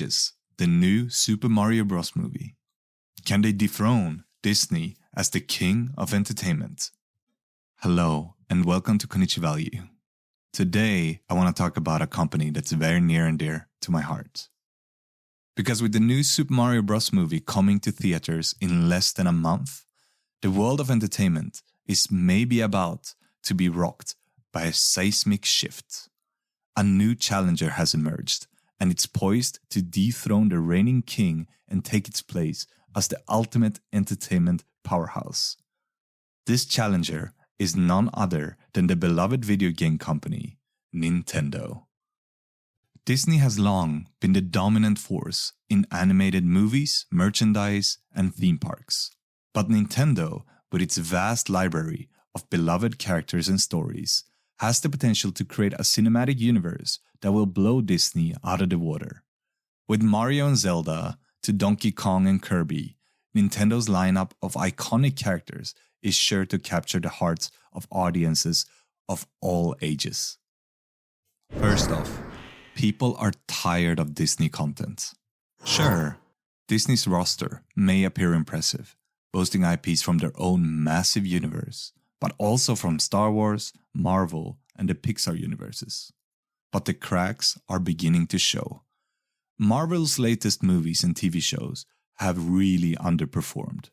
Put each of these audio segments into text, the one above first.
The new Super Mario Bros. movie. Can they dethrone Disney as the king of entertainment? Hello, and welcome to Konichi Value. Today, I want to talk about a company that's very near and dear to my heart. Because with the new Super Mario Bros. movie coming to theaters in less than a month, the world of entertainment is maybe about to be rocked by a seismic shift. A new challenger has emerged, and it's poised to dethrone the reigning king and take its place as the ultimate entertainment powerhouse. This challenger is none other than the beloved video game company, Nintendo. Disney has long been the dominant force in animated movies, merchandise, and theme parks. But Nintendo, with its vast library of beloved characters and stories, has the potential to create a cinematic universe that will blow Disney out of the water. With Mario and Zelda to Donkey Kong and Kirby, Nintendo's lineup of iconic characters is sure to capture the hearts of audiences of all ages. First off, people are tired of Disney content. Sure, Disney's roster may appear impressive, boasting IPs from their own massive universe, but also from Star Wars, Marvel, and the Pixar universes. But the cracks are beginning to show. Marvel's latest movies and TV shows have really underperformed.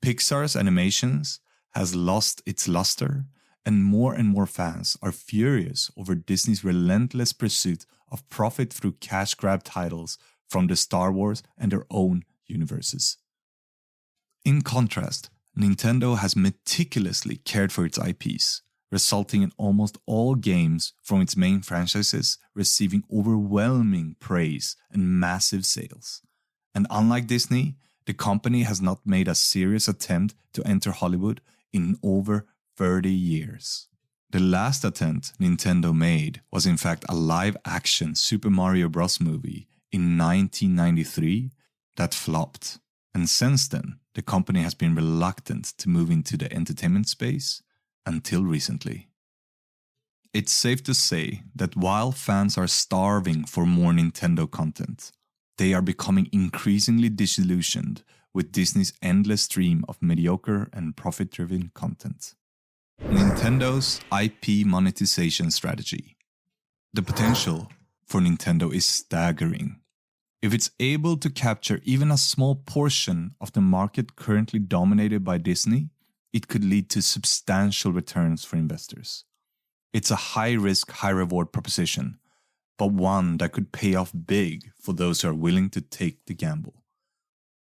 Pixar's animations has lost its luster, and more and more fans are furious over Disney's relentless pursuit of profit through cash grab titles from the Star Wars and their own universes. In contrast, Nintendo has meticulously cared for its IPs, resulting in almost all games from its main franchises receiving overwhelming praise and massive sales. And unlike Disney, the company has not made a serious attempt to enter Hollywood in over 30 years. The last attempt Nintendo made was in fact a live action Super Mario Bros. movie in 1993 that flopped. And since then, the company has been reluctant to move into the entertainment space until recently. It's safe to say that while fans are starving for more Nintendo content, they are becoming increasingly disillusioned with Disney's endless stream of mediocre and profit driven content. Nintendo's IP monetization strategy. The potential for Nintendo is staggering. If it's able to capture even a small portion of the market currently dominated by Disney, it could lead to substantial returns for investors. It's a high risk, high reward proposition, but one that could pay off big for those who are willing to take the gamble.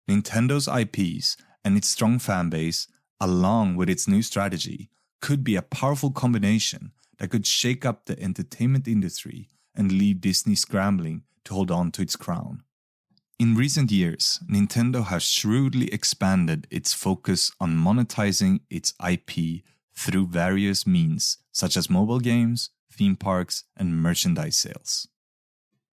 Nintendo's IPs and its strong fan base, along with its new strategy, could be a powerful combination that could shake up the entertainment industry and leave Disney scrambling to hold on to its crown. In recent years, Nintendo has shrewdly expanded its focus on monetizing its IP through various means, such as mobile games, theme parks, and merchandise sales.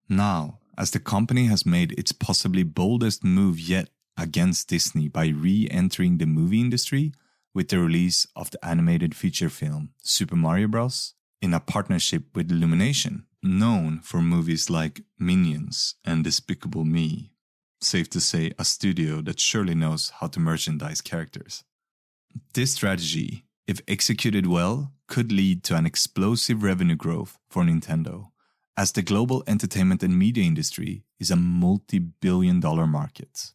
Now, as the company has made its possibly boldest move yet against Disney by re entering the movie industry with the release of the animated feature film Super Mario Bros. in a partnership with Illumination, known for movies like Minions and Despicable Me. Safe to say, a studio that surely knows how to merchandise characters. This strategy, if executed well, could lead to an explosive revenue growth for Nintendo, as the global entertainment and media industry is a multi billion dollar market.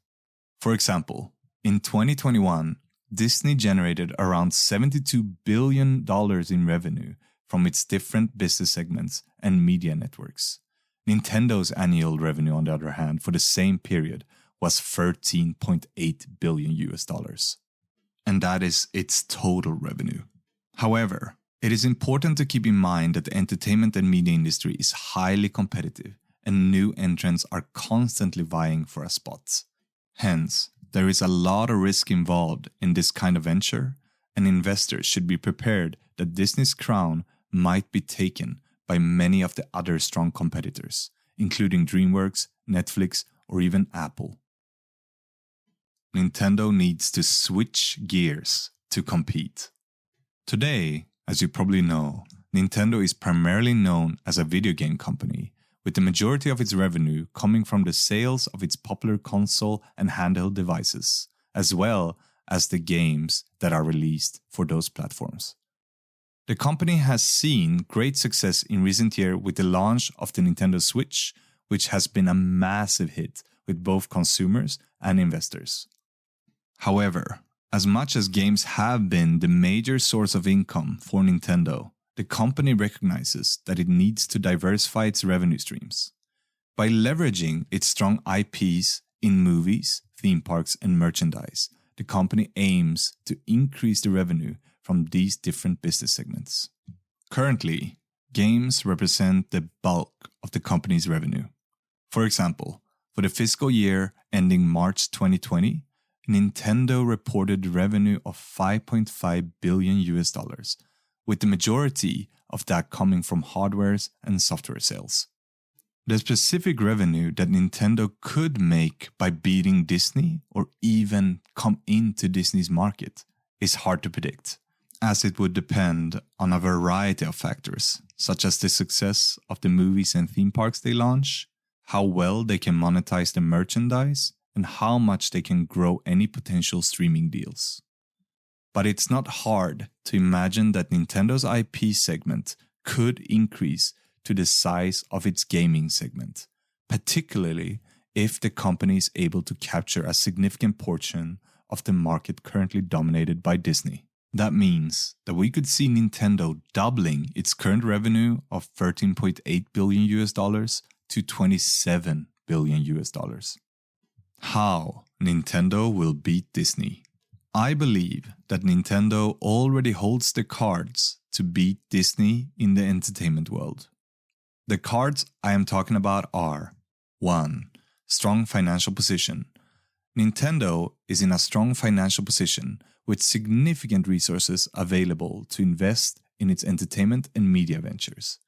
For example, in 2021, Disney generated around $72 billion in revenue from its different business segments and media networks. Nintendo's annual revenue, on the other hand, for the same period was 13.8 billion US dollars. And that is its total revenue. However, it is important to keep in mind that the entertainment and media industry is highly competitive and new entrants are constantly vying for a spot. Hence, there is a lot of risk involved in this kind of venture, and investors should be prepared that Disney's crown might be taken by many of the other strong competitors, including DreamWorks, Netflix, or even Apple. Nintendo needs to switch gears to compete. Today, as you probably know, Nintendo is primarily known as a video game company, with the majority of its revenue coming from the sales of its popular console and handheld devices, as well as the games that are released for those platforms. The company has seen great success in recent years with the launch of the Nintendo Switch, which has been a massive hit with both consumers and investors. However, as much as games have been the major source of income for Nintendo, the company recognizes that it needs to diversify its revenue streams. By leveraging its strong IPs in movies, theme parks, and merchandise, the company aims to increase the revenue from these different business segments. Currently, games represent the bulk of the company's revenue. For example, for the fiscal year ending March 2020, Nintendo reported revenue of 5.5 billion US dollars, with the majority of that coming from hardwares and software sales. The specific revenue that Nintendo could make by beating Disney or even come into Disney's market is hard to predict, as it would depend on a variety of factors, such as the success of the movies and theme parks they launch, how well they can monetize the merchandise, and how much they can grow any potential streaming deals. But it's not hard to imagine that Nintendo's IP segment could increase to the size of its gaming segment, particularly if the company is able to capture a significant portion of the market currently dominated by Disney. That means that we could see Nintendo doubling its current revenue of 13.8 billion US dollars to 27 billion US dollars. How Nintendo will beat Disney. I believe that Nintendo already holds the cards to beat Disney in the entertainment world. The cards I am talking about are 1. Strong financial position. Nintendo is in a strong financial position with significant resources available to invest in its entertainment and media ventures.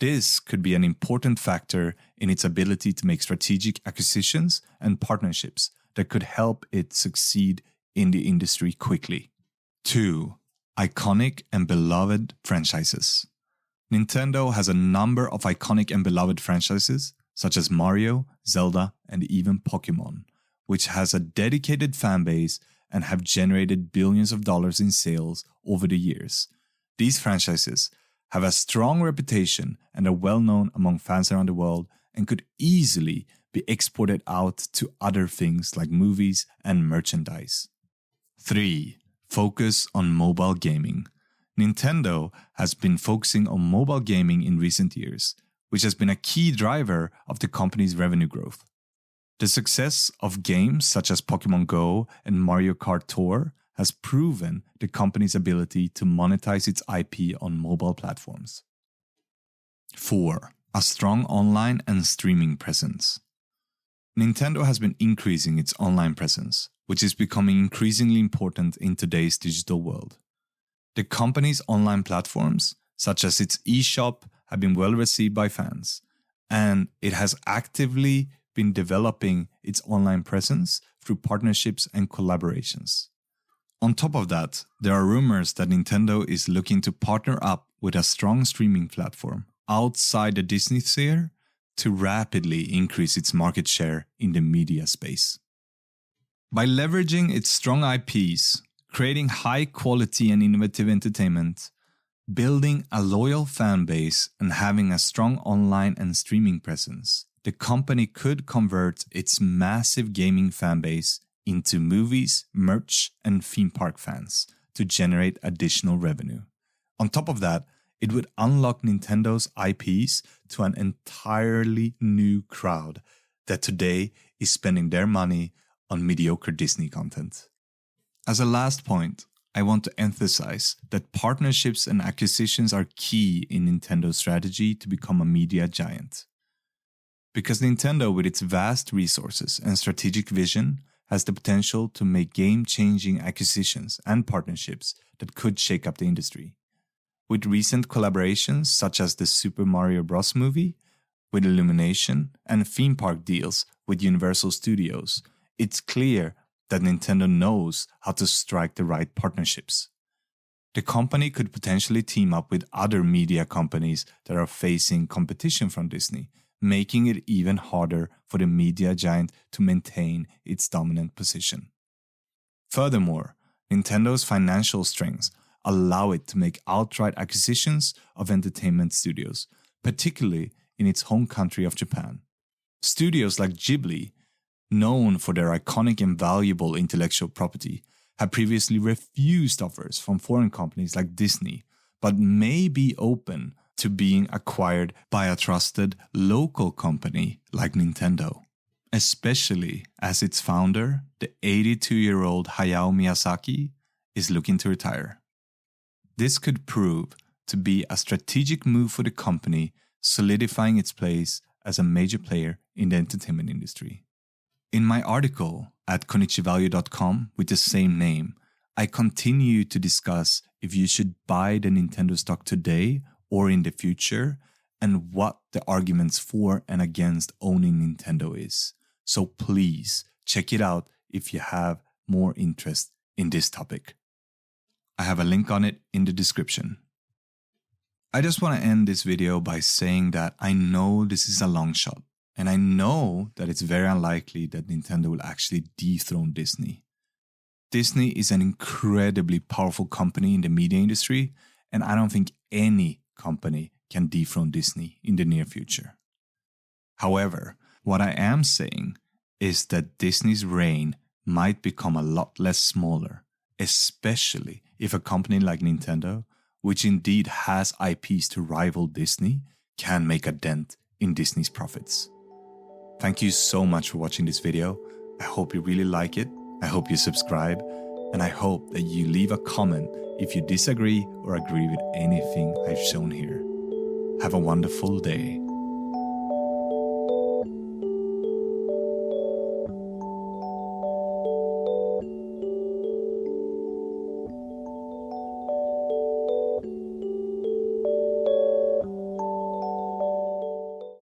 This could be an important factor in its ability to make strategic acquisitions and partnerships that could help it succeed in the industry quickly. 2. Iconic and beloved franchises. Nintendo has a number of iconic and beloved franchises, such as Mario, Zelda, and even Pokemon, which has a dedicated fan base and have generated billions of dollars in sales over the years. These franchises have a strong reputation and are well known among fans around the world and could easily be exported out to other things like movies and merchandise. 3. Focus on mobile gaming. Nintendo has been focusing on mobile gaming in recent years, which has been a key driver of the company's revenue growth. The success of games such as Pokemon Go and Mario Kart Tour has proven the company's ability to monetize its IP on mobile platforms. 4. A strong online and streaming presence. Nintendo has been increasing its online presence, which is becoming increasingly important in today's digital world. The company's online platforms, such as its eShop, have been well received by fans, and it has actively been developing its online presence through partnerships and collaborations. On top of that, there are rumors that Nintendo is looking to partner up with a strong streaming platform outside the Disney sphere to rapidly increase its market share in the media space. By leveraging its strong IPs, creating high quality and innovative entertainment, building a loyal fan base, and having a strong online and streaming presence, the company could convert its massive gaming fan base into movies, merch, and theme park fans to generate additional revenue. On top of that, it would unlock Nintendo's IPs to an entirely new crowd that today is spending their money on mediocre Disney content. As a last point, I want to emphasize that partnerships and acquisitions are key in Nintendo's strategy to become a media giant. Because Nintendo, with its vast resources and strategic vision, has the potential to make game changing acquisitions and partnerships that could shake up the industry. With recent collaborations such as the Super Mario Bros. movie, with Illumination, and theme park deals with Universal Studios, it's clear that Nintendo knows how to strike the right partnerships. The company could potentially team up with other media companies that are facing competition from Disney making it even harder for the media giant to maintain its dominant position. Furthermore, Nintendo's financial strengths allow it to make outright acquisitions of entertainment studios, particularly in its home country of Japan. Studios like Ghibli, known for their iconic and valuable intellectual property, have previously refused offers from foreign companies like Disney, but may be open to being acquired by a trusted local company like Nintendo, especially as its founder, the 82 year old Hayao Miyazaki, is looking to retire. This could prove to be a strategic move for the company, solidifying its place as a major player in the entertainment industry. In my article at konichivalue.com with the same name, I continue to discuss if you should buy the Nintendo stock today or in the future and what the arguments for and against owning Nintendo is. So please check it out if you have more interest in this topic. I have a link on it in the description. I just want to end this video by saying that I know this is a long shot, and I know that it's very unlikely that Nintendo will actually dethrone Disney. Disney is an incredibly powerful company in the media industry, and I don't think any company can dethrone Disney in the near future. However, what I am saying is that Disney's reign might become a lot less smaller, especially if a company like Nintendo, which indeed has IPs to rival Disney, can make a dent in Disney's profits. Thank you so much for watching this video. I hope you really like it. I hope you subscribe. And I hope that you leave a comment if you disagree or agree with anything I've shown here. Have a wonderful day.